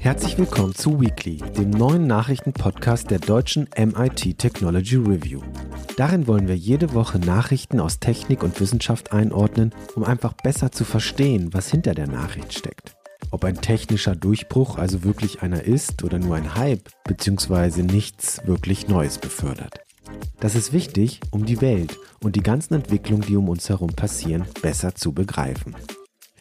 Herzlich willkommen zu Weekly, dem neuen Nachrichtenpodcast der deutschen MIT Technology Review. Darin wollen wir jede Woche Nachrichten aus Technik und Wissenschaft einordnen, um einfach besser zu verstehen, was hinter der Nachricht steckt. Ob ein technischer Durchbruch also wirklich einer ist oder nur ein Hype, beziehungsweise nichts wirklich Neues befördert. Das ist wichtig, um die Welt und die ganzen Entwicklungen, die um uns herum passieren, besser zu begreifen.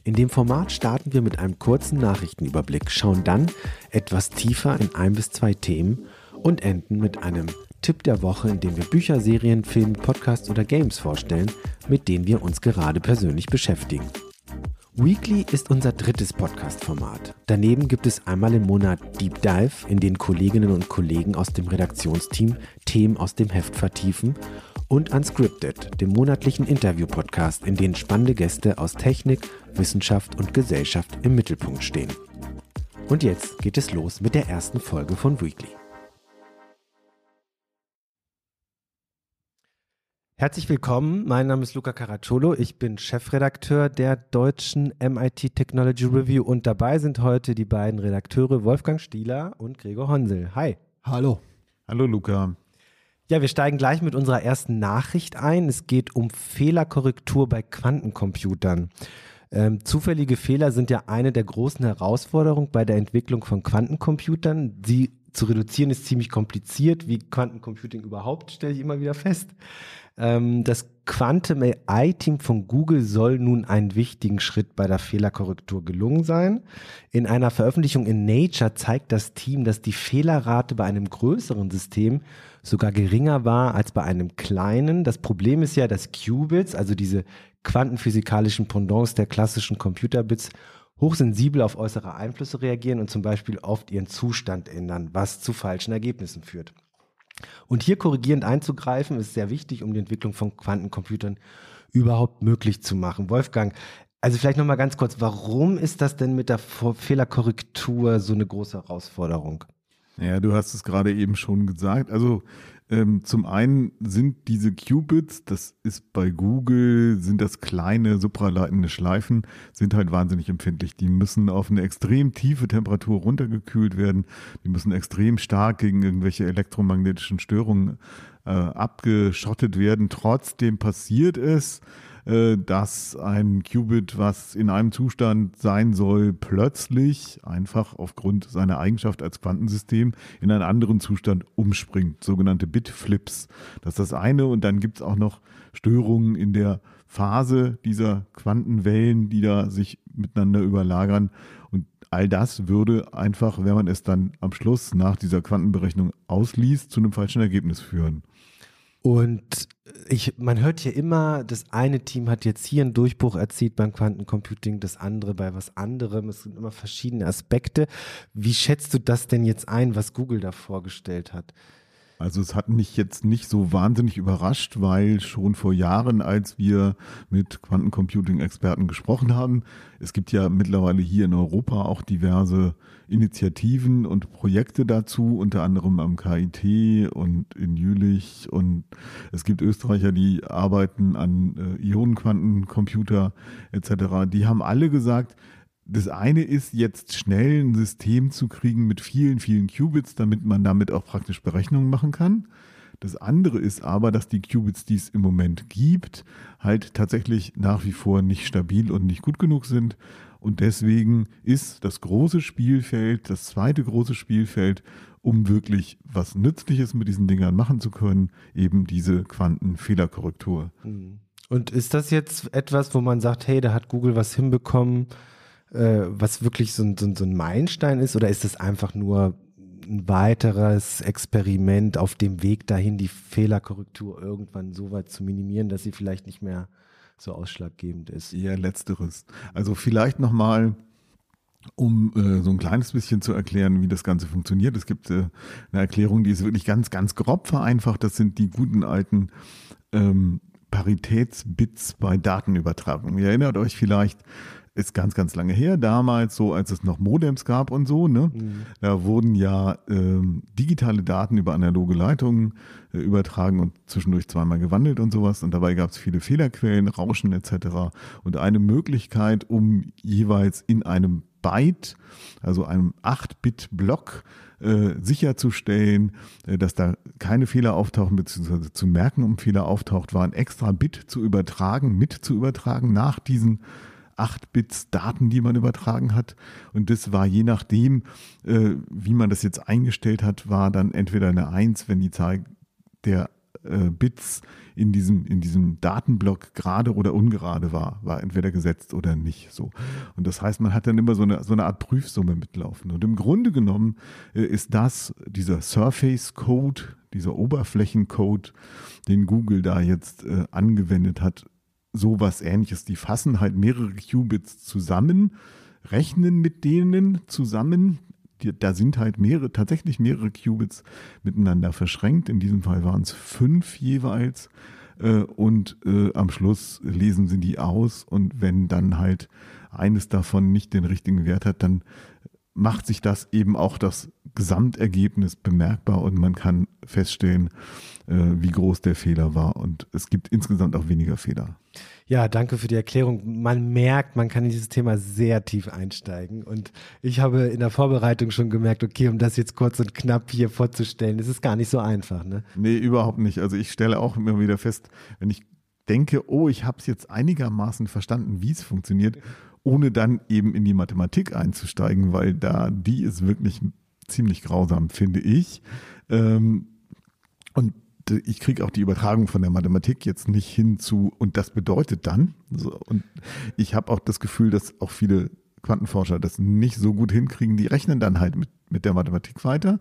In dem Format starten wir mit einem kurzen Nachrichtenüberblick, schauen dann etwas tiefer in ein bis zwei Themen und enden mit einem Tipp der Woche, in dem wir Bücher, Serien, Filme, Podcasts oder Games vorstellen, mit denen wir uns gerade persönlich beschäftigen. Weekly ist unser drittes Podcast-Format. Daneben gibt es einmal im Monat Deep Dive, in den Kolleginnen und Kollegen aus dem Redaktionsteam Themen aus dem Heft vertiefen und Unscripted, dem monatlichen Interview-Podcast, in dem spannende Gäste aus Technik, Wissenschaft und Gesellschaft im Mittelpunkt stehen. Und jetzt geht es los mit der ersten Folge von Weekly. Herzlich willkommen, mein Name ist Luca Caracciolo, ich bin Chefredakteur der deutschen MIT Technology Review und dabei sind heute die beiden Redakteure Wolfgang Stieler und Gregor Honsel. Hi. Hallo. Hallo Luca. Ja, wir steigen gleich mit unserer ersten Nachricht ein. Es geht um Fehlerkorrektur bei Quantencomputern. Ähm, zufällige Fehler sind ja eine der großen Herausforderungen bei der Entwicklung von Quantencomputern. Sie zu reduzieren ist ziemlich kompliziert, wie Quantencomputing überhaupt, stelle ich immer wieder fest. Ähm, das Quantum AI-Team von Google soll nun einen wichtigen Schritt bei der Fehlerkorrektur gelungen sein. In einer Veröffentlichung in Nature zeigt das Team, dass die Fehlerrate bei einem größeren System sogar geringer war als bei einem kleinen. Das Problem ist ja, dass Qubits, also diese quantenphysikalischen Pendants der klassischen Computerbits, hochsensibel auf äußere Einflüsse reagieren und zum Beispiel oft ihren Zustand ändern, was zu falschen Ergebnissen führt. Und hier korrigierend einzugreifen, ist sehr wichtig, um die Entwicklung von Quantencomputern überhaupt möglich zu machen. Wolfgang, also vielleicht nochmal ganz kurz, warum ist das denn mit der Fehlerkorrektur so eine große Herausforderung? Ja, du hast es gerade eben schon gesagt. Also ähm, zum einen sind diese Qubits, das ist bei Google, sind das kleine supraleitende Schleifen, sind halt wahnsinnig empfindlich. Die müssen auf eine extrem tiefe Temperatur runtergekühlt werden. Die müssen extrem stark gegen irgendwelche elektromagnetischen Störungen äh, abgeschottet werden. Trotzdem passiert es, äh, dass ein Qubit, was in einem Zustand sein soll, plötzlich einfach aufgrund seiner Eigenschaft als Quantensystem in einen anderen Zustand umspringt, sogenannte Bitflips. Das ist das eine und dann gibt es auch noch Störungen in der Phase dieser Quantenwellen, die da sich miteinander überlagern. Und all das würde einfach, wenn man es dann am Schluss nach dieser Quantenberechnung ausliest, zu einem falschen Ergebnis führen. Und ich, man hört hier immer, das eine Team hat jetzt hier einen Durchbruch erzielt beim Quantencomputing, das andere bei was anderem. Es sind immer verschiedene Aspekte. Wie schätzt du das denn jetzt ein, was Google da vorgestellt hat? Also es hat mich jetzt nicht so wahnsinnig überrascht, weil schon vor Jahren, als wir mit Quantencomputing-Experten gesprochen haben, es gibt ja mittlerweile hier in Europa auch diverse Initiativen und Projekte dazu, unter anderem am KIT und in Jülich und es gibt Österreicher, die arbeiten an äh, Ionenquantencomputer etc. Die haben alle gesagt, das eine ist jetzt schnell ein System zu kriegen mit vielen, vielen Qubits, damit man damit auch praktisch Berechnungen machen kann. Das andere ist aber, dass die Qubits, die es im Moment gibt, halt tatsächlich nach wie vor nicht stabil und nicht gut genug sind. Und deswegen ist das große Spielfeld, das zweite große Spielfeld, um wirklich was Nützliches mit diesen Dingern machen zu können, eben diese Quantenfehlerkorrektur. Mhm. Und ist das jetzt etwas, wo man sagt, hey, da hat Google was hinbekommen, äh, was wirklich so ein, so, so ein Meilenstein ist? Oder ist es einfach nur ein weiteres Experiment auf dem Weg dahin, die Fehlerkorrektur irgendwann so weit zu minimieren, dass sie vielleicht nicht mehr so ausschlaggebend ist? Ja, letzteres. Also vielleicht nochmal um äh, so ein kleines bisschen zu erklären, wie das Ganze funktioniert. Es gibt äh, eine Erklärung, die ist wirklich ganz, ganz grob vereinfacht. Das sind die guten alten ähm, Paritätsbits bei Datenübertragung. Ihr erinnert euch vielleicht, ist ganz, ganz lange her, damals, so als es noch Modems gab und so, ne? Mhm. Da wurden ja ähm, digitale Daten über analoge Leitungen äh, übertragen und zwischendurch zweimal gewandelt und sowas. Und dabei gab es viele Fehlerquellen, Rauschen etc. Und eine Möglichkeit, um jeweils in einem Byte, also einem 8-Bit-Block, äh, sicherzustellen, äh, dass da keine Fehler auftauchen, beziehungsweise zu merken, um Fehler auftaucht, war ein extra Bit zu übertragen, mit zu übertragen nach diesen 8 Bits Daten, die man übertragen hat. Und das war je nachdem, äh, wie man das jetzt eingestellt hat, war dann entweder eine 1, wenn die Zahl der äh, Bits in diesem, in diesem Datenblock gerade oder ungerade war, war entweder gesetzt oder nicht so. Und das heißt, man hat dann immer so eine, so eine Art Prüfsumme mitlaufen. Und im Grunde genommen äh, ist das dieser Surface Code, dieser Oberflächencode, den Google da jetzt äh, angewendet hat, sowas ähnliches. Die fassen halt mehrere Qubits zusammen, rechnen mit denen zusammen. Die, da sind halt mehrere, tatsächlich mehrere Qubits miteinander verschränkt. In diesem Fall waren es fünf jeweils. Äh, und äh, am Schluss lesen sie die aus. Und wenn dann halt eines davon nicht den richtigen Wert hat, dann macht sich das eben auch das Gesamtergebnis bemerkbar und man kann feststellen, äh, wie groß der Fehler war. Und es gibt insgesamt auch weniger Fehler. Ja, danke für die Erklärung. Man merkt, man kann in dieses Thema sehr tief einsteigen. Und ich habe in der Vorbereitung schon gemerkt, okay, um das jetzt kurz und knapp hier vorzustellen, ist es gar nicht so einfach. Ne? Nee, überhaupt nicht. Also ich stelle auch immer wieder fest, wenn ich denke, oh, ich habe es jetzt einigermaßen verstanden, wie es funktioniert, ohne dann eben in die Mathematik einzusteigen, weil da die ist wirklich ziemlich grausam, finde ich. Ähm, und ich kriege auch die Übertragung von der Mathematik jetzt nicht hin zu, und das bedeutet dann, so, und ich habe auch das Gefühl, dass auch viele Quantenforscher das nicht so gut hinkriegen, die rechnen dann halt mit, mit der Mathematik weiter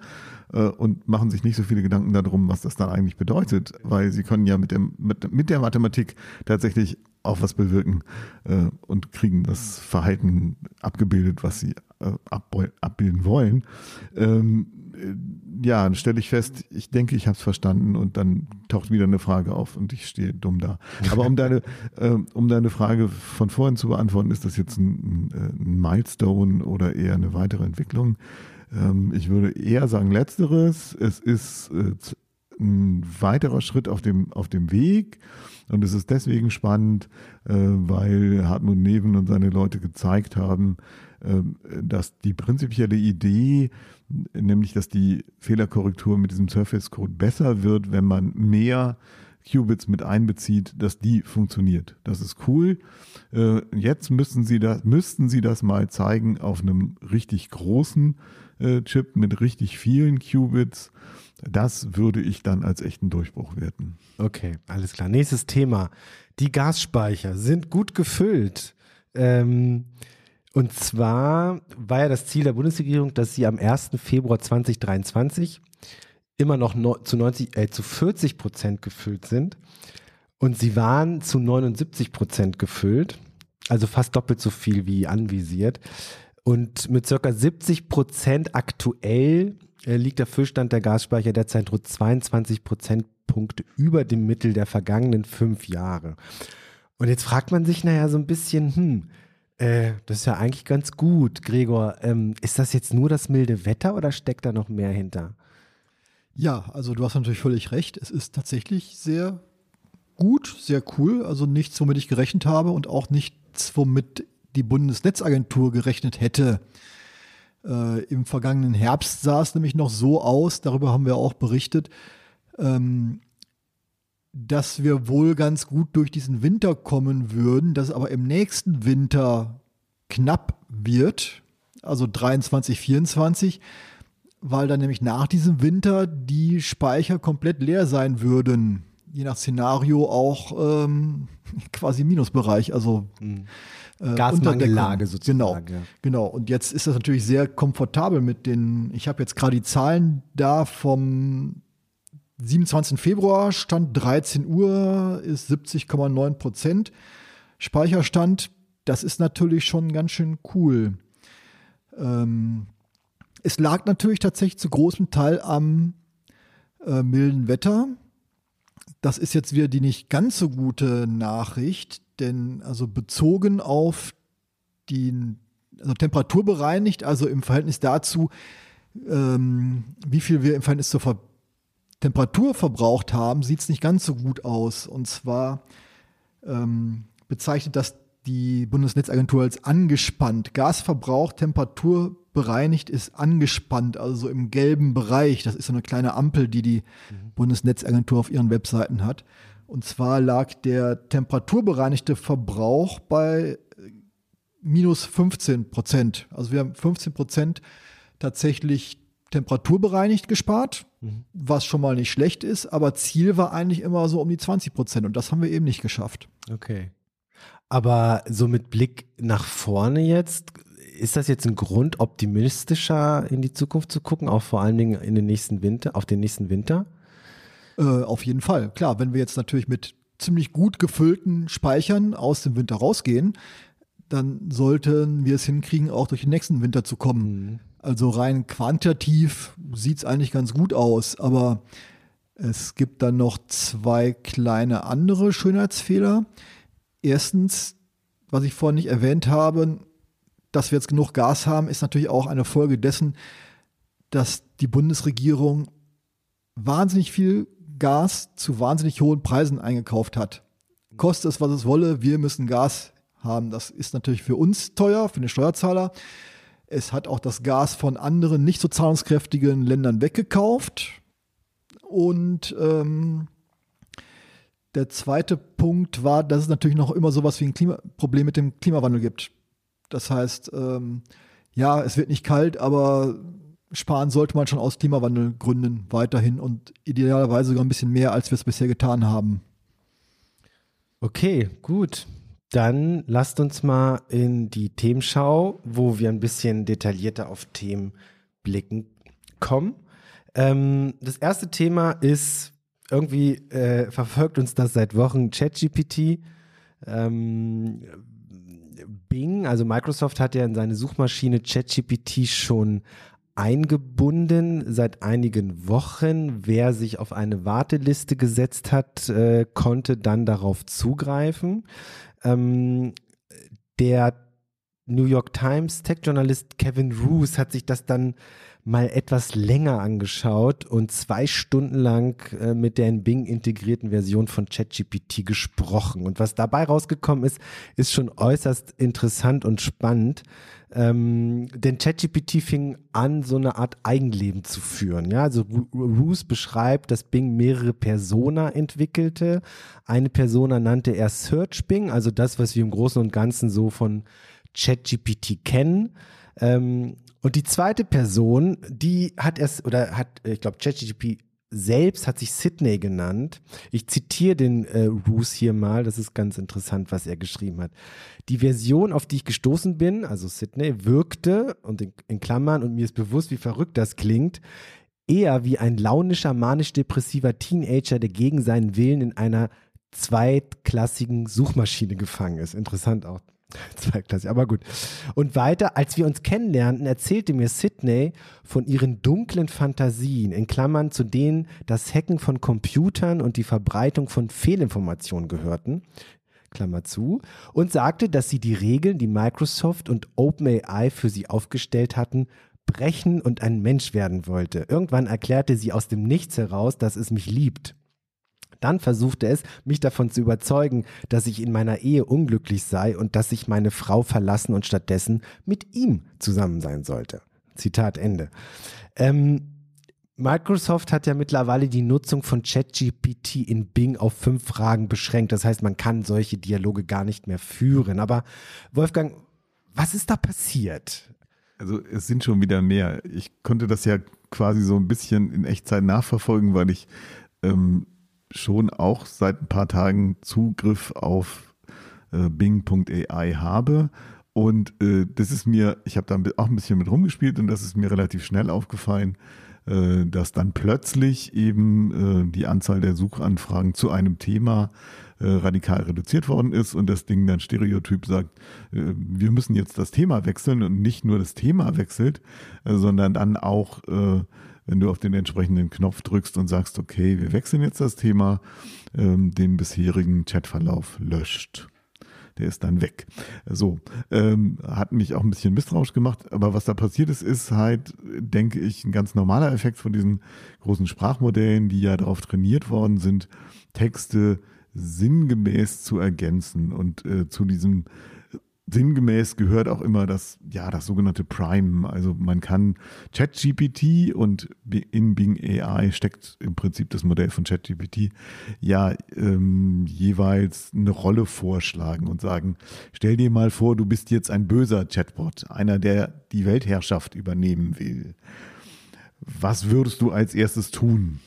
äh, und machen sich nicht so viele Gedanken darum, was das dann eigentlich bedeutet, weil sie können ja mit, dem, mit, mit der Mathematik tatsächlich auch was bewirken äh, und kriegen das Verhalten abgebildet, was sie äh, abbilden wollen. Ähm, äh, ja, dann stelle ich fest, ich denke, ich habe es verstanden und dann taucht wieder eine Frage auf und ich stehe dumm da. Aber um deine, äh, um deine Frage von vorhin zu beantworten, ist das jetzt ein, ein Milestone oder eher eine weitere Entwicklung? Ähm, ich würde eher sagen letzteres. Es ist äh, ein weiterer Schritt auf dem, auf dem Weg. Und es ist deswegen spannend, äh, weil Hartmut Neven und seine Leute gezeigt haben, äh, dass die prinzipielle Idee, nämlich dass die Fehlerkorrektur mit diesem Surface Code besser wird, wenn man mehr Qubits mit einbezieht, dass die funktioniert. Das ist cool. Äh, jetzt müssten Sie das, müssten Sie das mal zeigen auf einem richtig großen äh, Chip mit richtig vielen Qubits. Das würde ich dann als echten Durchbruch werten. Okay, alles klar. Nächstes Thema. Die Gasspeicher sind gut gefüllt. Ähm, und zwar war ja das Ziel der Bundesregierung, dass sie am 1. Februar 2023 immer noch no, zu 90, äh, zu 40 Prozent gefüllt sind. Und sie waren zu 79 Prozent gefüllt. Also fast doppelt so viel wie anvisiert. Und mit circa 70 Prozent aktuell äh, liegt der Füllstand der Gasspeicher derzeit rund 22 Prozentpunkte über dem Mittel der vergangenen fünf Jahre. Und jetzt fragt man sich, naja, so ein bisschen, hm, äh, das ist ja eigentlich ganz gut, Gregor. Ähm, ist das jetzt nur das milde Wetter oder steckt da noch mehr hinter? Ja, also du hast natürlich völlig recht. Es ist tatsächlich sehr gut, sehr cool. Also nichts, womit ich gerechnet habe und auch nichts, womit die Bundesnetzagentur gerechnet hätte. Äh, Im vergangenen Herbst sah es nämlich noch so aus, darüber haben wir auch berichtet, ähm, dass wir wohl ganz gut durch diesen Winter kommen würden, dass aber im nächsten Winter knapp wird, also 23, 24, weil dann nämlich nach diesem Winter die Speicher komplett leer sein würden. Je nach Szenario auch ähm, quasi Minusbereich, also mhm. Äh, Gasmangellage sozusagen. Genau, ja. genau. Und jetzt ist das natürlich sehr komfortabel mit den, ich habe jetzt gerade die Zahlen da vom 27. Februar, Stand 13 Uhr ist 70,9 Prozent Speicherstand. Das ist natürlich schon ganz schön cool. Ähm, es lag natürlich tatsächlich zu großem Teil am äh, milden Wetter. Das ist jetzt wieder die nicht ganz so gute Nachricht, denn also bezogen auf die also Temperatur bereinigt, also im Verhältnis dazu, ähm, wie viel wir im Verhältnis zur Ver Temperatur verbraucht haben, sieht es nicht ganz so gut aus. Und zwar ähm, bezeichnet das die Bundesnetzagentur als angespannt. Gasverbrauch, Temperatur bereinigt ist angespannt, also so im gelben Bereich. Das ist so eine kleine Ampel, die die mhm. Bundesnetzagentur auf ihren Webseiten hat. Und zwar lag der temperaturbereinigte Verbrauch bei minus 15 Prozent. Also wir haben 15 Prozent tatsächlich temperaturbereinigt gespart, mhm. was schon mal nicht schlecht ist, aber Ziel war eigentlich immer so um die 20 Prozent und das haben wir eben nicht geschafft. Okay. Aber so mit Blick nach vorne jetzt, ist das jetzt ein Grund, optimistischer in die Zukunft zu gucken, auch vor allen Dingen in den nächsten Winter, auf den nächsten Winter? Äh, auf jeden Fall. Klar, wenn wir jetzt natürlich mit ziemlich gut gefüllten Speichern aus dem Winter rausgehen, dann sollten wir es hinkriegen, auch durch den nächsten Winter zu kommen. Mhm. Also rein quantitativ sieht es eigentlich ganz gut aus, aber es gibt dann noch zwei kleine andere Schönheitsfehler. Erstens, was ich vorhin nicht erwähnt habe, dass wir jetzt genug Gas haben, ist natürlich auch eine Folge dessen, dass die Bundesregierung wahnsinnig viel Gas zu wahnsinnig hohen Preisen eingekauft hat. Koste es, was es wolle, wir müssen Gas haben. Das ist natürlich für uns teuer, für den Steuerzahler. Es hat auch das Gas von anderen nicht so zahlungskräftigen Ländern weggekauft. Und ähm, der zweite Punkt war, dass es natürlich noch immer sowas wie ein Klima Problem mit dem Klimawandel gibt. Das heißt, ähm, ja, es wird nicht kalt, aber sparen sollte man schon aus Klimawandelgründen weiterhin und idealerweise sogar ein bisschen mehr, als wir es bisher getan haben. Okay, gut. Dann lasst uns mal in die Themenschau, wo wir ein bisschen detaillierter auf Themen blicken, kommen. Ähm, das erste Thema ist, irgendwie äh, verfolgt uns das seit Wochen, ChatGPT. Ähm, Bing, also Microsoft hat ja in seine Suchmaschine ChatGPT schon eingebunden seit einigen Wochen. Wer sich auf eine Warteliste gesetzt hat, äh, konnte dann darauf zugreifen. Ähm, der New York Times Tech-Journalist Kevin Roos hat sich das dann mal etwas länger angeschaut und zwei Stunden lang äh, mit der in Bing integrierten Version von ChatGPT gesprochen. Und was dabei rausgekommen ist, ist schon äußerst interessant und spannend. Ähm, denn ChatGPT fing an, so eine Art Eigenleben zu führen. Ja, also Roos beschreibt, dass Bing mehrere Persona entwickelte. Eine Persona nannte er Search Bing, also das, was wir im Großen und Ganzen so von ChatGPT kennen. Ähm, und die zweite Person, die hat es, oder hat, ich glaube, ChatGPT selbst hat sich Sydney genannt. Ich zitiere den äh, Roos hier mal, das ist ganz interessant, was er geschrieben hat. Die Version, auf die ich gestoßen bin, also Sydney, wirkte, und in, in Klammern, und mir ist bewusst, wie verrückt das klingt, eher wie ein launischer, manisch-depressiver Teenager, der gegen seinen Willen in einer zweitklassigen Suchmaschine gefangen ist. Interessant auch. Zweitklassig, aber gut. Und weiter, als wir uns kennenlernten, erzählte mir Sydney von ihren dunklen Fantasien, in Klammern zu denen das Hacken von Computern und die Verbreitung von Fehlinformationen gehörten, Klammer zu, und sagte, dass sie die Regeln, die Microsoft und OpenAI für sie aufgestellt hatten, brechen und ein Mensch werden wollte. Irgendwann erklärte sie aus dem Nichts heraus, dass es mich liebt. Dann versuchte es, mich davon zu überzeugen, dass ich in meiner Ehe unglücklich sei und dass ich meine Frau verlassen und stattdessen mit ihm zusammen sein sollte. Zitat Ende. Ähm, Microsoft hat ja mittlerweile die Nutzung von ChatGPT in Bing auf fünf Fragen beschränkt. Das heißt, man kann solche Dialoge gar nicht mehr führen. Aber Wolfgang, was ist da passiert? Also es sind schon wieder mehr. Ich konnte das ja quasi so ein bisschen in Echtzeit nachverfolgen, weil ich ähm, schon auch seit ein paar Tagen Zugriff auf äh, Bing.ai habe. Und äh, das ist mir, ich habe da auch ein bisschen mit rumgespielt und das ist mir relativ schnell aufgefallen, äh, dass dann plötzlich eben äh, die Anzahl der Suchanfragen zu einem Thema äh, radikal reduziert worden ist und das Ding dann Stereotyp sagt, äh, wir müssen jetzt das Thema wechseln und nicht nur das Thema wechselt, sondern dann auch wenn du auf den entsprechenden Knopf drückst und sagst, okay, wir wechseln jetzt das Thema, ähm, den bisherigen Chatverlauf löscht. der ist dann weg. So, ähm, hat mich auch ein bisschen misstrauisch gemacht, aber was da passiert ist, ist halt, denke ich, ein ganz normaler Effekt von diesen großen Sprachmodellen, die ja darauf trainiert worden sind, Texte sinngemäß zu ergänzen und äh, zu diesem sinngemäß gehört auch immer das, ja, das sogenannte Prime. Also man kann ChatGPT und in Bing AI steckt im Prinzip das Modell von ChatGPT ja ähm, jeweils eine Rolle vorschlagen und sagen, stell dir mal vor, du bist jetzt ein böser Chatbot, einer, der die Weltherrschaft übernehmen will. Was würdest du als erstes tun?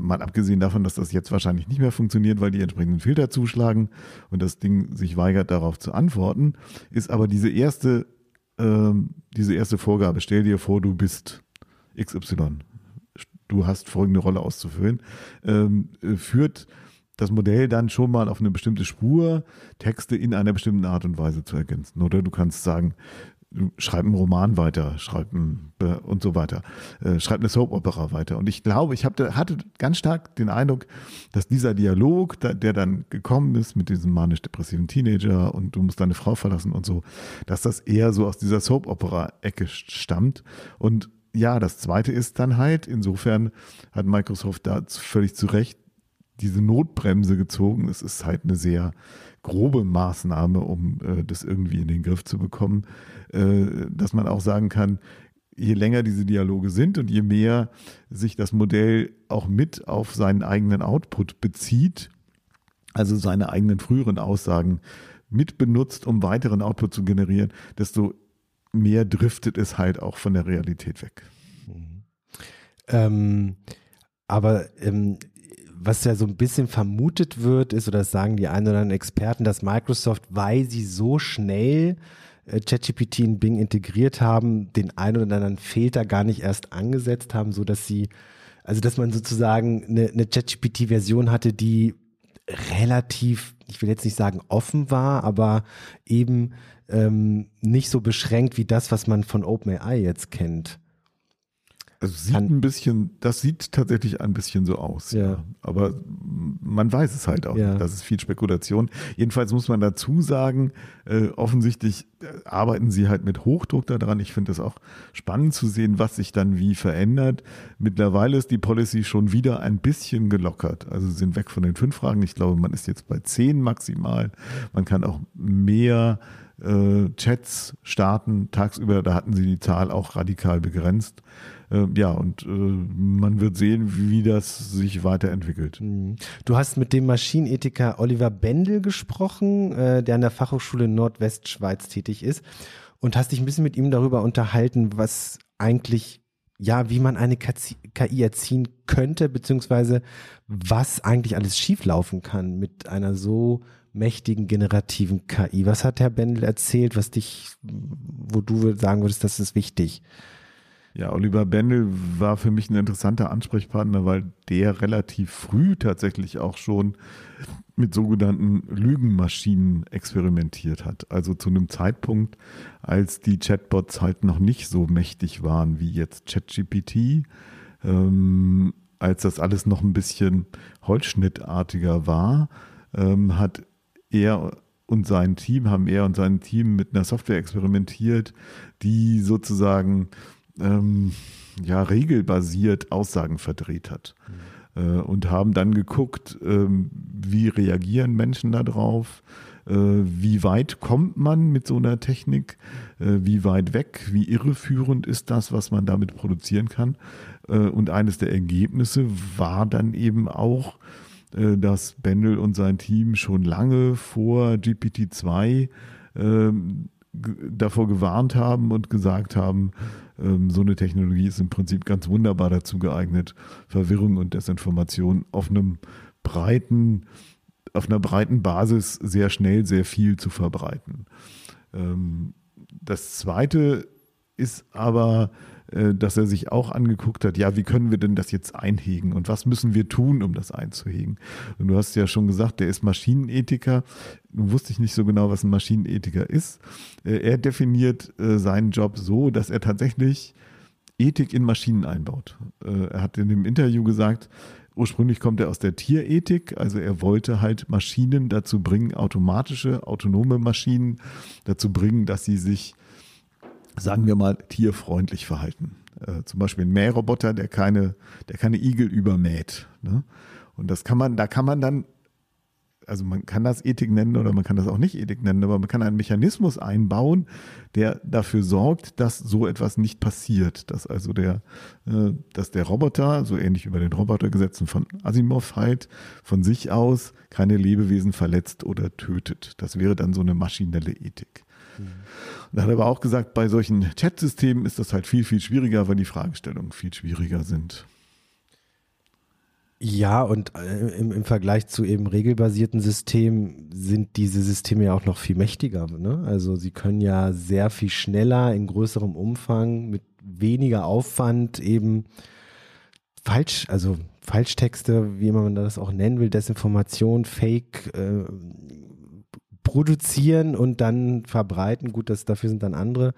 Mal abgesehen davon, dass das jetzt wahrscheinlich nicht mehr funktioniert, weil die entsprechenden Filter zuschlagen und das Ding sich weigert, darauf zu antworten, ist aber diese erste, äh, diese erste Vorgabe, stell dir vor, du bist XY. Du hast folgende Rolle auszufüllen, ähm, führt das Modell dann schon mal auf eine bestimmte Spur, Texte in einer bestimmten Art und Weise zu ergänzen. Oder du kannst sagen, schreib einen Roman weiter, schreib ein, und so weiter, äh, schreib eine Soap-Opera weiter. Und ich glaube, ich hab, hatte ganz stark den Eindruck, dass dieser Dialog, der dann gekommen ist mit diesem manisch-depressiven Teenager und du musst deine Frau verlassen und so, dass das eher so aus dieser Soap-Opera-Ecke stammt. Und ja, das zweite ist dann halt, insofern hat Microsoft da völlig zu Recht diese Notbremse gezogen. Es ist halt eine sehr grobe Maßnahme, um äh, das irgendwie in den Griff zu bekommen, äh, dass man auch sagen kann, je länger diese Dialoge sind und je mehr sich das Modell auch mit auf seinen eigenen Output bezieht, also seine eigenen früheren Aussagen mit benutzt, um weiteren Output zu generieren, desto mehr driftet es halt auch von der Realität weg. Mhm. Ähm, aber ähm, was ja so ein bisschen vermutet wird, ist, oder das sagen die ein oder anderen Experten, dass Microsoft, weil sie so schnell äh, ChatGPT in Bing integriert haben, den einen oder anderen Filter gar nicht erst angesetzt haben, so dass sie, also dass man sozusagen eine, eine ChatGPT-Version hatte, die relativ, ich will jetzt nicht sagen offen war, aber eben ähm, nicht so beschränkt wie das, was man von OpenAI jetzt kennt. Also sieht ein bisschen, das sieht tatsächlich ein bisschen so aus. Ja. ja. Aber man weiß es halt auch ja. nicht. Das ist viel Spekulation. Jedenfalls muss man dazu sagen, äh, offensichtlich äh, arbeiten sie halt mit Hochdruck daran. Ich finde es auch spannend zu sehen, was sich dann wie verändert. Mittlerweile ist die Policy schon wieder ein bisschen gelockert. Also sie sind weg von den fünf Fragen. Ich glaube, man ist jetzt bei zehn maximal. Man kann auch mehr äh, Chats starten tagsüber. Da hatten sie die Zahl auch radikal begrenzt. Äh, ja, und äh, man wird sehen, wie das sich weiterentwickelt. Mhm. Du hast mit dem Maschinenethiker Oliver Bendel gesprochen, äh, der an der Fachhochschule Nordwestschweiz tätig ist und hast dich ein bisschen mit ihm darüber unterhalten, was eigentlich ja, wie man eine KI erziehen könnte, beziehungsweise was eigentlich alles schieflaufen kann mit einer so mächtigen generativen KI. Was hat Herr Bendel erzählt, was dich, wo du sagen würdest, das ist wichtig? Ja, Oliver Bendel war für mich ein interessanter Ansprechpartner, weil der relativ früh tatsächlich auch schon mit sogenannten Lügenmaschinen experimentiert hat. Also zu einem Zeitpunkt, als die Chatbots halt noch nicht so mächtig waren wie jetzt ChatGPT, ähm, als das alles noch ein bisschen holzschnittartiger war, ähm, hat er und sein Team, haben er und sein Team mit einer Software experimentiert, die sozusagen ähm, ja, regelbasiert Aussagen verdreht hat. Mhm. Äh, und haben dann geguckt, ähm, wie reagieren Menschen darauf, äh, wie weit kommt man mit so einer Technik, äh, wie weit weg, wie irreführend ist das, was man damit produzieren kann. Äh, und eines der Ergebnisse war dann eben auch, äh, dass Bendel und sein Team schon lange vor GPT-2 ähm, davor gewarnt haben und gesagt haben, so eine Technologie ist im Prinzip ganz wunderbar dazu geeignet, Verwirrung und Desinformation auf einem breiten, auf einer breiten Basis sehr schnell sehr viel zu verbreiten. Ähm, das zweite ist aber, dass er sich auch angeguckt hat, ja, wie können wir denn das jetzt einhegen und was müssen wir tun, um das einzuhegen? Und du hast ja schon gesagt, der ist Maschinenethiker. Nun wusste ich nicht so genau, was ein Maschinenethiker ist. Äh, er definiert äh, seinen Job so, dass er tatsächlich Ethik in Maschinen einbaut. Er hat in dem Interview gesagt, Ursprünglich kommt er aus der Tierethik, also er wollte halt Maschinen dazu bringen, automatische, autonome Maschinen dazu bringen, dass sie sich, sagen wir mal, tierfreundlich verhalten. Äh, zum Beispiel ein Mähroboter, der keine, der keine Igel übermäht. Ne? Und das kann man, da kann man dann also man kann das Ethik nennen oder man kann das auch nicht Ethik nennen, aber man kann einen Mechanismus einbauen, der dafür sorgt, dass so etwas nicht passiert, dass also der, äh, dass der Roboter, so ähnlich bei den Robotergesetzen von Asimov halt, von sich aus keine Lebewesen verletzt oder tötet. Das wäre dann so eine maschinelle Ethik. Mhm. Und er hat aber auch gesagt, bei solchen Chat-Systemen ist das halt viel, viel schwieriger, weil die Fragestellungen viel schwieriger sind. Ja, und äh, im, im, Vergleich zu eben regelbasierten Systemen sind diese Systeme ja auch noch viel mächtiger. Ne? Also sie können ja sehr viel schneller, in größerem Umfang, mit weniger Aufwand eben falsch, also Falschtexte, wie man das auch nennen will, Desinformation, Fake äh, produzieren und dann verbreiten. Gut, das, dafür sind dann andere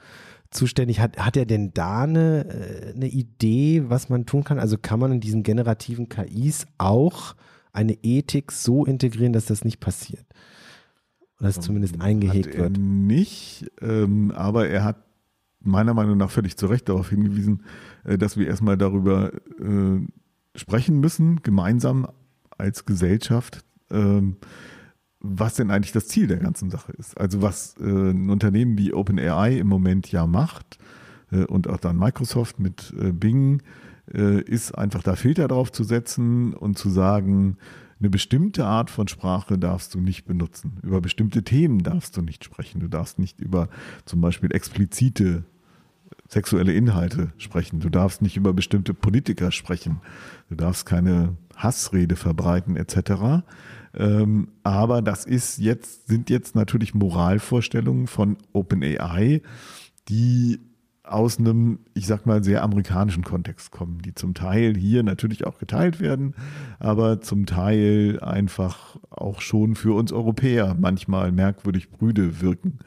zuständig. Hat, hat er denn da eine, äh, eine Idee, was man tun kann? Also kann man in diesen generativen KIs auch eine Ethik so integrieren, dass das nicht passiert? Oder dass zumindest ähm, eingehegt hat er wird? Nicht, ähm, aber er hat meiner Meinung nach völlig zu Recht darauf hingewiesen, äh, dass wir erstmal darüber äh, sprechen müssen, gemeinsam als Gesellschaft, ähm, was denn eigentlich das Ziel der ganzen Sache ist. Also was äh, ein Unternehmen wie OpenAI im Moment ja macht äh, und auch dann Microsoft mit äh, Bing, äh, ist einfach da Filter drauf zu setzen und zu sagen, eine bestimmte Art von Sprache darfst du nicht benutzen. Über bestimmte Themen darfst du nicht sprechen. Du darfst nicht über zum Beispiel explizite sexuelle Inhalte sprechen. Du darfst nicht über bestimmte Politiker sprechen. Du darfst keine Hassrede verbreiten etc. Ähm, aber das ist jetzt, sind jetzt natürlich Moralvorstellungen von OpenAI, die aus einem, ich sag mal, sehr amerikanischen Kontext kommen, die zum Teil hier natürlich auch geteilt werden, aber zum Teil einfach auch schon für uns Europäer manchmal merkwürdig brüde wirken.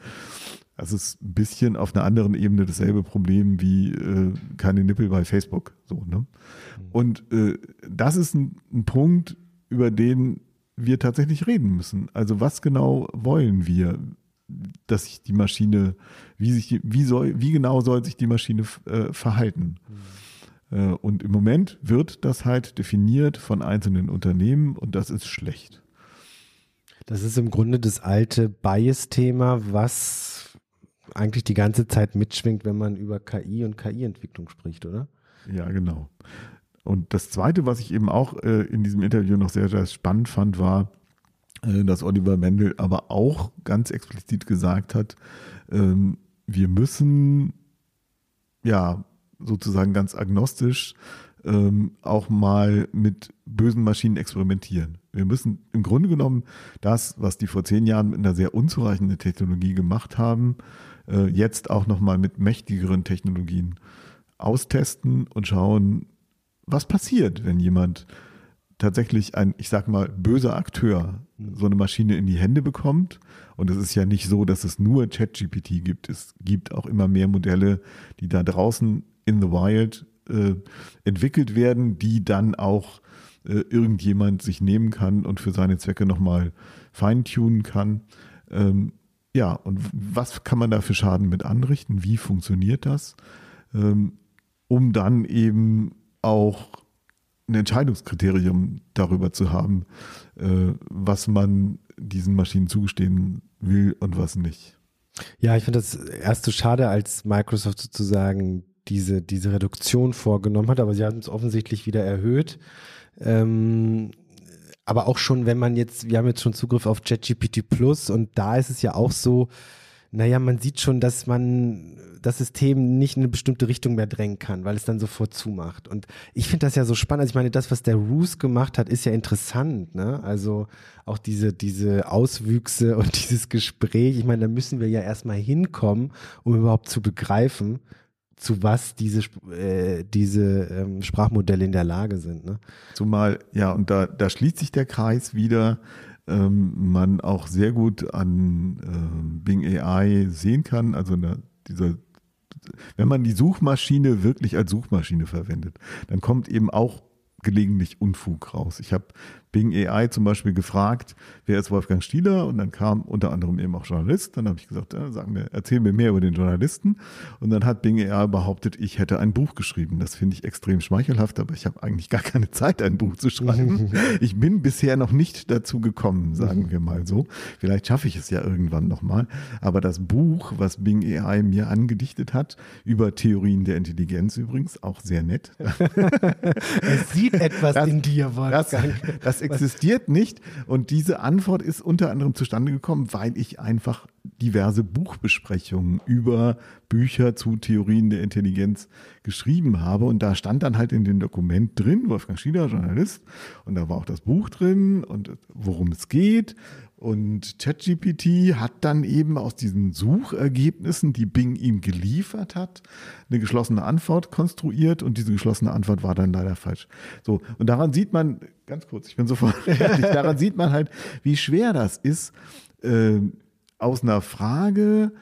Das ist ein bisschen auf einer anderen Ebene dasselbe Problem wie äh, keine Nippel bei Facebook. So, ne? Mhm. Und äh, das ist ein, ein Punkt, über den wir tatsächlich reden müssen. Also was genau wollen wir, dass sich die Maschine, wie sich wie soll, wie genau soll sich die Maschine äh, verhalten? Mhm. Äh, und im Moment wird das halt definiert von einzelnen Unternehmen und das ist schlecht. Das ist im Grunde das alte Bias-Thema, was eigentlich die ganze Zeit mitschwingt, wenn man über KI und KI-Entwicklung spricht, oder? Ja, genau. Und das Zweite, was ich eben auch äh, in diesem Interview noch sehr, sehr spannend fand, war, äh, dass Oliver Mendel aber auch ganz explizit gesagt hat, ähm, wir müssen ja sozusagen ganz agnostisch ähm, auch mal mit bösen Maschinen experimentieren. Wir müssen im Grunde genommen das, was die vor zehn Jahren mit einer sehr unzureichenden Technologie gemacht haben, äh, jetzt auch nochmal mit mächtigeren Technologien austesten und schauen, was passiert, wenn jemand tatsächlich ein, ich sag mal, böser Akteur so eine Maschine in die Hände bekommt. Und es ist ja nicht so, dass es nur ChatGPT gibt. Es gibt auch immer mehr Modelle, die da draußen in the wild äh, entwickelt werden, die dann auch äh, irgendjemand sich nehmen kann und für seine Zwecke nochmal feintunen kann. Ähm, ja, und was kann man da für Schaden mit anrichten? Wie funktioniert das? Ähm, um dann eben auch ein Entscheidungskriterium darüber zu haben, äh, was man diesen Maschinen zugestehen will und was nicht. Ja, ich finde das erst so schade, als Microsoft sozusagen diese, diese Reduktion vorgenommen hat, aber sie haben es offensichtlich wieder erhöht. Ähm, aber auch schon, wenn man jetzt, wir haben jetzt schon Zugriff auf ChatGPT Plus und da ist es ja auch so, naja, man sieht schon, dass man das System nicht in eine bestimmte Richtung mehr drängen kann, weil es dann sofort zumacht. Und ich finde das ja so spannend. Also ich meine, das, was der Roos gemacht hat, ist ja interessant. Ne? Also auch diese, diese Auswüchse und dieses Gespräch. Ich meine, da müssen wir ja erstmal hinkommen, um überhaupt zu begreifen, zu was diese, äh, diese ähm, Sprachmodelle in der Lage sind. Ne? Zumal, ja, und da, da schließt sich der Kreis wieder ähm, man auch sehr gut an äh, Bing AI sehen kann, also eine, dieser wenn man die Suchmaschine wirklich als Suchmaschine verwendet, dann kommt eben auch gelegentlich Unfug raus. Ich habe Bing AI zum Beispiel gefragt, wer ist Wolfgang Stieler? Und dann kam unter anderem eben auch Journalist. Dann habe ich gesagt, ja, sagen wir, erzähl mir mehr über den Journalisten. Und dann hat Bing AI behauptet, ich hätte ein Buch geschrieben. Das finde ich extrem schmeichelhaft, aber ich habe eigentlich gar keine Zeit, ein Buch zu schreiben. ich bin bisher noch nicht dazu gekommen, sagen wir mal so. Vielleicht schaffe ich es ja irgendwann nochmal. Aber das Buch, was Bing AI mir angedichtet hat, über Theorien der Intelligenz übrigens, auch sehr nett. es sieht etwas das, in dir, Wolfgang. Das, das existiert nicht. Und diese Antwort ist unter anderem zustande gekommen, weil ich einfach diverse Buchbesprechungen über Bücher zu Theorien der Intelligenz geschrieben habe. Und da stand dann halt in dem Dokument drin, Wolfgang Schieder, Journalist, und da war auch das Buch drin und worum es geht. Und ChatGPT hat dann eben aus diesen Suchergebnissen, die Bing ihm geliefert hat, eine geschlossene Antwort konstruiert und diese geschlossene Antwort war dann leider falsch. So, und daran sieht man, ganz kurz, ich bin sofort fertig, daran sieht man halt, wie schwer das ist, äh, aus einer Frage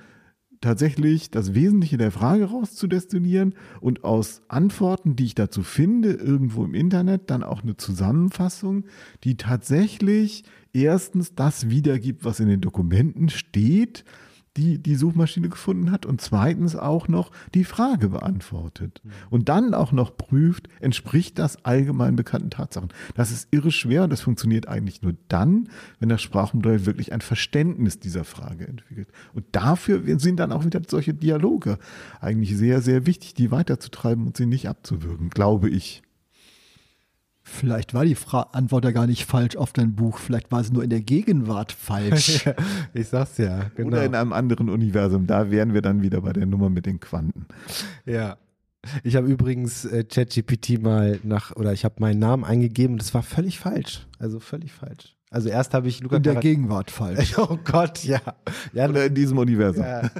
tatsächlich das Wesentliche der Frage rauszudestillieren und aus Antworten, die ich dazu finde, irgendwo im Internet, dann auch eine Zusammenfassung, die tatsächlich erstens das wiedergibt, was in den Dokumenten steht, die die Suchmaschine gefunden hat und zweitens auch noch die Frage beantwortet mhm. und dann auch noch prüft, entspricht das allgemein bekannten Tatsachen. Das ist irre schwer und das funktioniert eigentlich nur dann, wenn das Sprachmodell wirklich ein Verständnis dieser Frage entwickelt. Und dafür sind dann auch wieder solche Dialoge eigentlich sehr, sehr wichtig, die weiterzutreiben und sie nicht abzuwürgen, glaube ich. Vielleicht war die Fra Antwort ja gar nicht falsch auf dein Buch. Vielleicht war sie nur in der Gegenwart falsch. ich sag's ja. Genau. Oder in einem anderen Universum. Da wären wir dann wieder bei der Nummer mit den Quanten. Ja. Ich habe übrigens äh, ChatGPT mal nach, oder ich habe meinen Namen eingegeben und das war völlig falsch. Also völlig falsch. Also erst habe ich Luca In der Karat Gegenwart falsch. Oh Gott, ja. ja Oder in diesem Universum. Ja,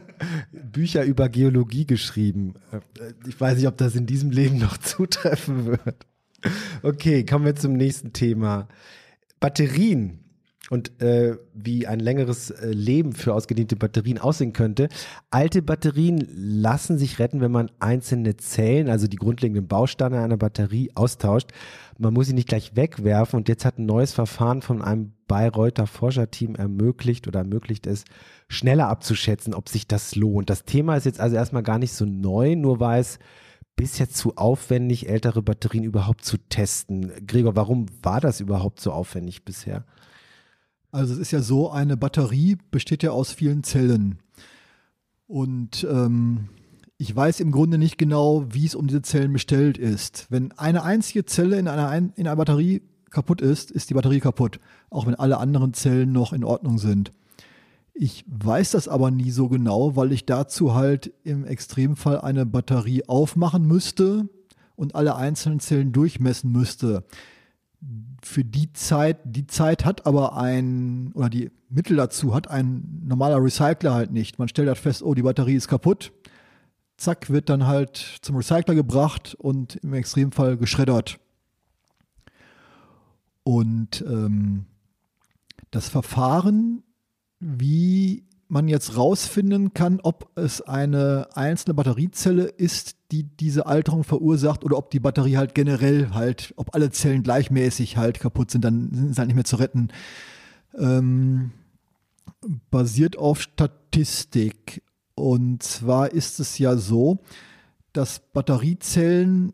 Bücher über Geologie geschrieben. Äh, ich weiß nicht, ob das in diesem Leben noch zutreffen wird. Okay, kommen wir zum nächsten Thema. Batterien und äh, wie ein längeres äh, Leben für ausgediente Batterien aussehen könnte. Alte Batterien lassen sich retten, wenn man einzelne Zellen, also die grundlegenden Bausteine einer Batterie austauscht. Man muss sie nicht gleich wegwerfen und jetzt hat ein neues Verfahren von einem Bayreuther Forscherteam ermöglicht oder ermöglicht es, schneller abzuschätzen, ob sich das lohnt. Das Thema ist jetzt also erstmal gar nicht so neu, nur war es bisher zu aufwendig, ältere Batterien überhaupt zu testen. Gregor, warum war das überhaupt so aufwendig bisher? Also es ist ja so, eine Batterie besteht ja aus vielen Zellen. Und ähm, ich weiß im Grunde nicht genau, wie es um diese Zellen bestellt ist. Wenn eine einzige Zelle in einer, in einer Batterie kaputt ist, ist die Batterie kaputt, auch wenn alle anderen Zellen noch in Ordnung sind. Ich weiß das aber nie so genau, weil ich dazu halt im Extremfall eine Batterie aufmachen müsste und alle einzelnen Zellen durchmessen müsste. Für die Zeit, die Zeit hat aber ein, oder die Mittel dazu hat ein normaler Recycler halt nicht. Man stellt halt fest, oh, die Batterie ist kaputt. Zack, wird dann halt zum Recycler gebracht und im Extremfall geschreddert. Und ähm, das Verfahren wie man jetzt rausfinden kann, ob es eine einzelne Batteriezelle ist, die diese Alterung verursacht oder ob die Batterie halt generell halt, ob alle Zellen gleichmäßig halt kaputt sind, dann sind sie halt nicht mehr zu retten. Ähm, basiert auf Statistik. Und zwar ist es ja so, dass Batteriezellen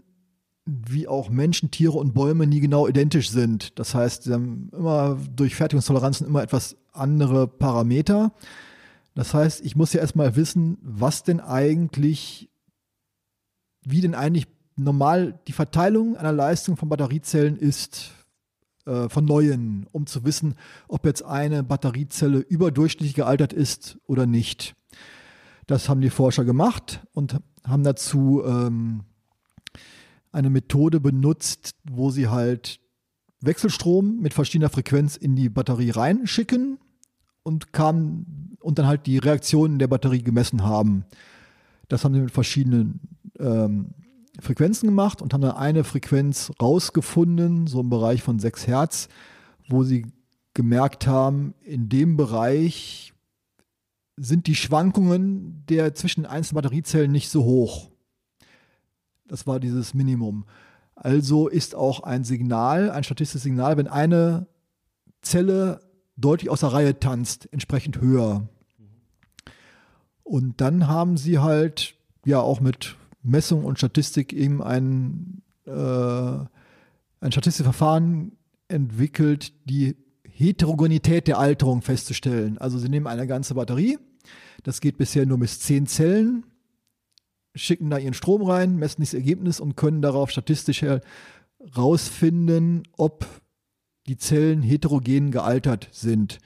wie auch Menschen, Tiere und Bäume nie genau identisch sind. Das heißt, sie haben immer durch Fertigungstoleranzen immer etwas andere Parameter. Das heißt, ich muss ja erstmal wissen, was denn eigentlich, wie denn eigentlich normal die Verteilung einer Leistung von Batteriezellen ist äh, von neuen, um zu wissen, ob jetzt eine Batteriezelle überdurchschnittlich gealtert ist oder nicht. Das haben die Forscher gemacht und haben dazu ähm, eine Methode benutzt, wo sie halt Wechselstrom mit verschiedener Frequenz in die Batterie reinschicken und kam und dann halt die Reaktionen der Batterie gemessen haben. Das haben sie mit verschiedenen ähm, Frequenzen gemacht und haben dann eine Frequenz rausgefunden, so im Bereich von 6 Hertz, wo sie gemerkt haben, in dem Bereich sind die Schwankungen der zwischen einzelnen Batteriezellen nicht so hoch. Das war dieses Minimum. Also ist auch ein Signal, ein statistisches Signal, wenn eine Zelle deutlich aus der Reihe tanzt, entsprechend höher. Und dann haben sie halt ja auch mit Messung und Statistik eben ein, äh, ein statistisches Verfahren entwickelt, die Heterogenität der Alterung festzustellen. Also sie nehmen eine ganze Batterie, das geht bisher nur bis zehn Zellen, schicken da ihren Strom rein, messen das Ergebnis und können darauf statistisch herausfinden, ob die Zellen heterogen gealtert sind.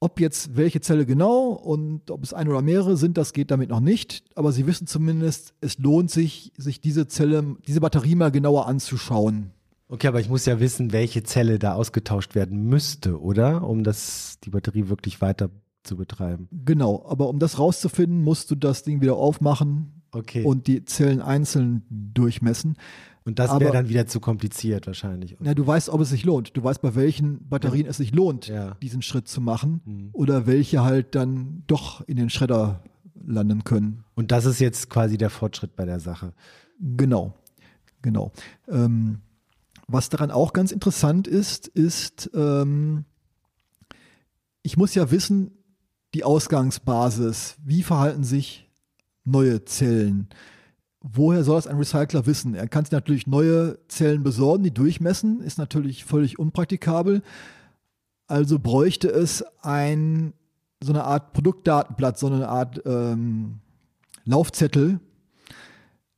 Ob jetzt welche Zelle genau und ob es eine oder mehrere sind, das geht damit noch nicht. Aber Sie wissen zumindest, es lohnt sich, sich diese Zelle, diese Batterie mal genauer anzuschauen. Okay, aber ich muss ja wissen, welche Zelle da ausgetauscht werden müsste, oder? Um das, die Batterie wirklich weiter zu betreiben. Genau, aber um das rauszufinden, musst du das Ding wieder aufmachen okay. und die Zellen einzeln durchmessen. Und das wäre dann wieder zu kompliziert wahrscheinlich. Ja, du weißt, ob es sich lohnt. Du weißt, bei welchen Batterien ja. es sich lohnt, ja. diesen Schritt zu machen mhm. oder welche halt dann doch in den Schredder landen können. Und das ist jetzt quasi der Fortschritt bei der Sache. Genau, genau. Ähm, was daran auch ganz interessant ist, ist, ähm, ich muss ja wissen, die Ausgangsbasis, wie verhalten sich neue Zellen woher soll es ein Recycler wissen? Er kann sich natürlich neue Zellen besorgen, die durchmessen, ist natürlich völlig unpraktikabel. Also bräuchte es ein, so eine Art Produktdatenblatt, so eine Art ähm, Laufzettel,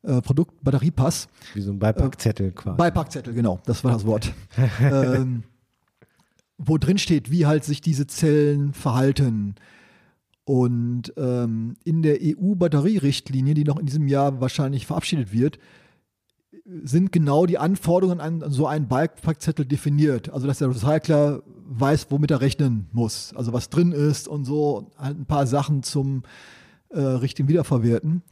äh, Produktbatteriepass. Wie so ein Beipackzettel äh, quasi. Beipackzettel, genau, das war das Wort. ähm, wo drin steht, wie halt sich diese Zellen verhalten und ähm, in der EU-Batterierichtlinie, die noch in diesem Jahr wahrscheinlich verabschiedet wird, sind genau die Anforderungen an so einen Bikepackzettel definiert. Also dass der Recycler weiß, womit er rechnen muss. Also was drin ist und so halt ein paar Sachen zum äh, richtigen Wiederverwerten.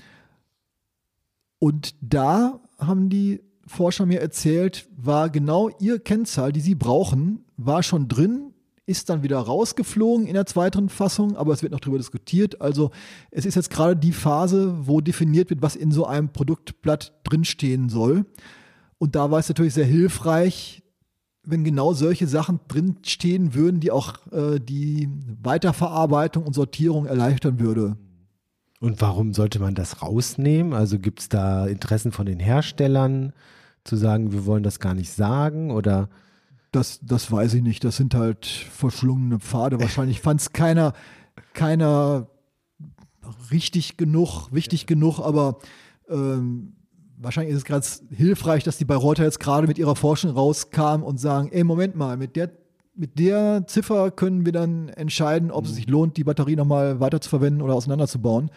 Und da haben die Forscher mir erzählt, war genau ihr Kennzahl, die sie brauchen, war schon drin ist dann wieder rausgeflogen in der zweiten Fassung, aber es wird noch darüber diskutiert. Also es ist jetzt gerade die Phase, wo definiert wird, was in so einem Produktblatt drinstehen soll. Und da war es natürlich sehr hilfreich, wenn genau solche Sachen drinstehen würden, die auch äh, die Weiterverarbeitung und Sortierung erleichtern würde. Und warum sollte man das rausnehmen? Also gibt es da Interessen von den Herstellern zu sagen, wir wollen das gar nicht sagen oder? Das, das weiß ich nicht. Das sind halt verschlungene Pfade. Wahrscheinlich fand es keiner, keiner richtig genug, wichtig genug, aber ähm, wahrscheinlich ist es gerade hilfreich, dass die Bayreuther jetzt gerade mit ihrer Forschung rauskamen und sagen, ey, Moment mal, mit der, mit der Ziffer können wir dann entscheiden, ob es sich lohnt, die Batterie nochmal weiter zu verwenden oder auseinanderzubauen.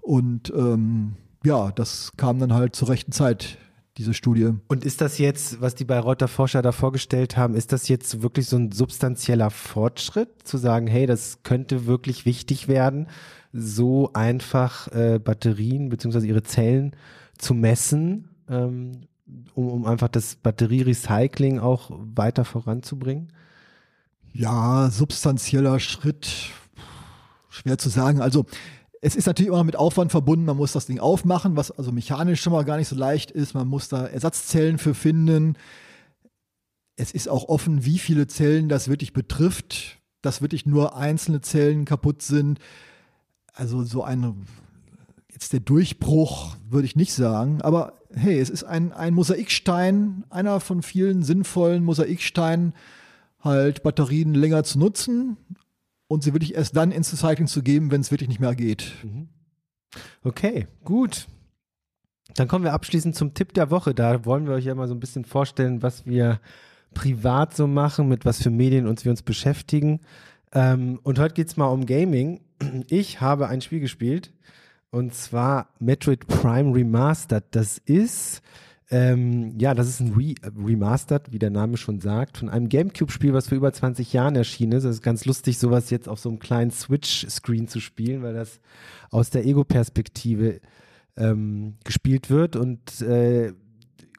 Und ähm, ja, das kam dann halt zur rechten Zeit diese Studie. Und ist das jetzt, was die Bayreuther Forscher da vorgestellt haben, ist das jetzt wirklich so ein substanzieller Fortschritt, zu sagen, hey, das könnte wirklich wichtig werden, so einfach äh, Batterien bzw. ihre Zellen zu messen, ähm, um, um einfach das Batterierecycling auch weiter voranzubringen? Ja, substanzieller Schritt, schwer zu sagen. Also es ist natürlich immer mit Aufwand verbunden. Man muss das Ding aufmachen, was also mechanisch schon mal gar nicht so leicht ist. Man muss da Ersatzzellen für finden. Es ist auch offen, wie viele Zellen das wirklich betrifft, dass wirklich nur einzelne Zellen kaputt sind. Also so ein, jetzt der Durchbruch würde ich nicht sagen, aber hey, es ist ein, ein Mosaikstein, einer von vielen sinnvollen Mosaiksteinen, halt Batterien länger zu nutzen und sie wirklich erst dann ins Recycling zu geben, wenn es wirklich nicht mehr geht. Mhm. Okay, gut. Dann kommen wir abschließend zum Tipp der Woche. Da wollen wir euch ja mal so ein bisschen vorstellen, was wir privat so machen, mit was für Medien uns wir uns beschäftigen. Ähm, und heute geht es mal um Gaming. Ich habe ein Spiel gespielt und zwar Metroid Prime Remastered. Das ist ähm, ja, das ist ein Re Remastered, wie der Name schon sagt, von einem Gamecube-Spiel, was vor über 20 Jahren erschienen ist. Es ist ganz lustig, sowas jetzt auf so einem kleinen Switch-Screen zu spielen, weil das aus der Ego-Perspektive ähm, gespielt wird. Und äh,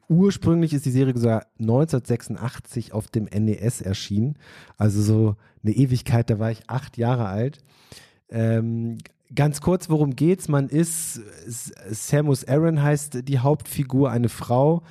ursprünglich ist die Serie sogar 1986 auf dem NES erschienen. Also so eine Ewigkeit, da war ich acht Jahre alt. Ähm, Ganz kurz, worum geht's? Man ist, Samus Aran heißt die Hauptfigur, eine Frau,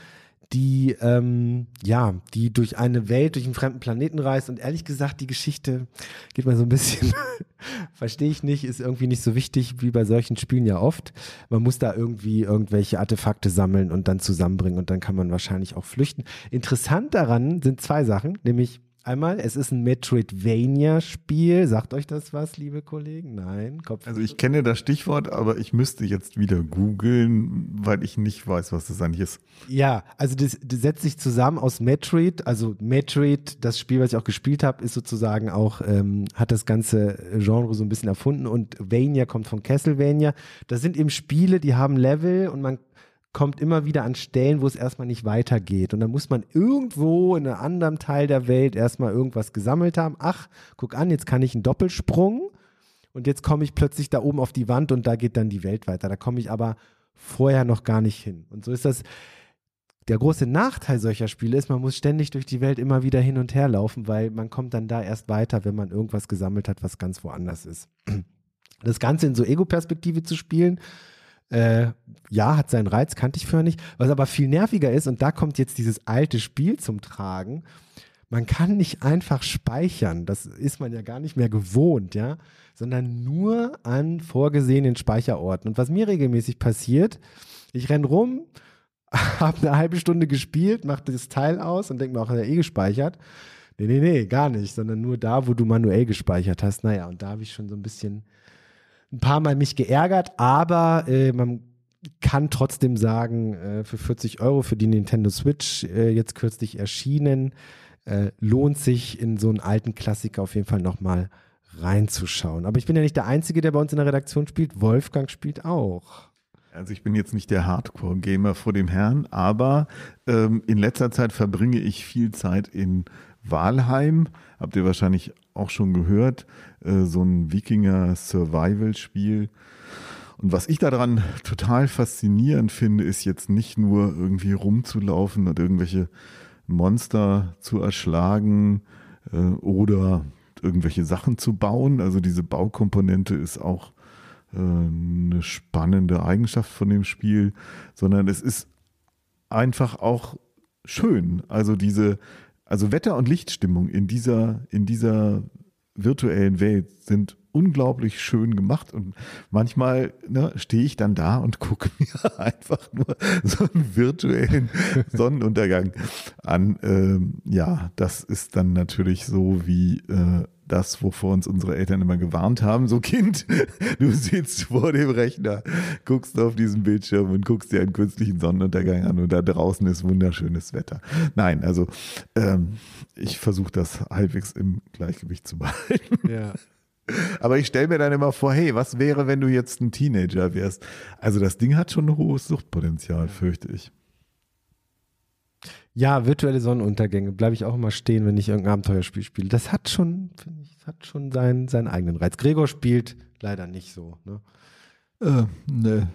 die, ähm, ja, die durch eine Welt, durch einen fremden Planeten reist. Und ehrlich gesagt, die Geschichte geht mal so ein bisschen, verstehe ich nicht, ist irgendwie nicht so wichtig wie bei solchen Spielen ja oft. Man muss da irgendwie irgendwelche Artefakte sammeln und dann zusammenbringen und dann kann man wahrscheinlich auch flüchten. Interessant daran sind zwei Sachen, nämlich Einmal, es ist ein Metroidvania-Spiel. Sagt euch das was, liebe Kollegen? Nein? Kopf also ich kenne das Stichwort, aber ich müsste jetzt wieder googeln, weil ich nicht weiß, was das eigentlich ist. Ja, also das, das setzt sich zusammen aus Metroid. Also Metroid, das Spiel, was ich auch gespielt habe, ist sozusagen auch, ähm, hat das ganze Genre so ein bisschen erfunden und Vania kommt von Castlevania. Das sind eben Spiele, die haben Level und man kommt immer wieder an Stellen, wo es erstmal nicht weitergeht. Und dann muss man irgendwo in einem anderen Teil der Welt erstmal irgendwas gesammelt haben. Ach, guck an, jetzt kann ich einen Doppelsprung und jetzt komme ich plötzlich da oben auf die Wand und da geht dann die Welt weiter. Da komme ich aber vorher noch gar nicht hin. Und so ist das. Der große Nachteil solcher Spiele ist, man muss ständig durch die Welt immer wieder hin und her laufen, weil man kommt dann da erst weiter, wenn man irgendwas gesammelt hat, was ganz woanders ist. Das Ganze in so Ego-Perspektive zu spielen, äh, ja, hat seinen Reiz, kannte ich vorher nicht. Was aber viel nerviger ist, und da kommt jetzt dieses alte Spiel zum Tragen, man kann nicht einfach speichern, das ist man ja gar nicht mehr gewohnt, ja, sondern nur an vorgesehenen Speicherorten. Und was mir regelmäßig passiert, ich renn rum, habe eine halbe Stunde gespielt, mache das Teil aus und denke mir auch, hat er eh gespeichert. Nee, nee, nee, gar nicht, sondern nur da, wo du manuell gespeichert hast. Naja, und da habe ich schon so ein bisschen ein paar Mal mich geärgert, aber äh, man kann trotzdem sagen, äh, für 40 Euro für die Nintendo Switch äh, jetzt kürzlich erschienen, äh, lohnt sich in so einen alten Klassiker auf jeden Fall nochmal reinzuschauen. Aber ich bin ja nicht der Einzige, der bei uns in der Redaktion spielt. Wolfgang spielt auch. Also ich bin jetzt nicht der Hardcore-Gamer vor dem Herrn, aber ähm, in letzter Zeit verbringe ich viel Zeit in Walheim. Habt ihr wahrscheinlich auch schon gehört. Äh, so ein Wikinger-Survival-Spiel. Und was ich daran total faszinierend finde, ist jetzt nicht nur irgendwie rumzulaufen und irgendwelche Monster zu erschlagen äh, oder irgendwelche Sachen zu bauen. Also diese Baukomponente ist auch äh, eine spannende Eigenschaft von dem Spiel, sondern es ist einfach auch schön. Also diese, also Wetter- und Lichtstimmung in dieser, in dieser virtuellen Welt sind unglaublich schön gemacht und manchmal ne, stehe ich dann da und gucke mir einfach nur so einen virtuellen Sonnenuntergang an. Ähm, ja, das ist dann natürlich so wie äh, das, wovor uns unsere Eltern immer gewarnt haben. So Kind, du sitzt vor dem Rechner, guckst auf diesen Bildschirm und guckst dir einen künstlichen Sonnenuntergang an und da draußen ist wunderschönes Wetter. Nein, also ähm, ich versuche das halbwegs im Gleichgewicht zu behalten. Ja. Aber ich stelle mir dann immer vor, hey, was wäre, wenn du jetzt ein Teenager wärst? Also das Ding hat schon ein hohes Suchtpotenzial, fürchte ich. Ja, virtuelle Sonnenuntergänge bleibe ich auch immer stehen, wenn ich irgendein Abenteuerspiel spiele. Das hat schon, finde ich, hat schon seinen, seinen eigenen Reiz. Gregor spielt leider nicht so. Ne? Äh, ne,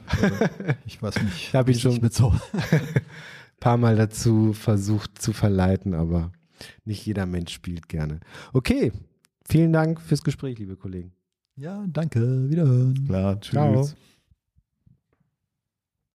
ich weiß nicht. ich habe ihn schon mit so ein paar Mal dazu versucht zu verleiten, aber nicht jeder Mensch spielt gerne. Okay, vielen Dank fürs Gespräch, liebe Kollegen. Ja, danke. Wiederhören. Klar, tschüss. Ciao.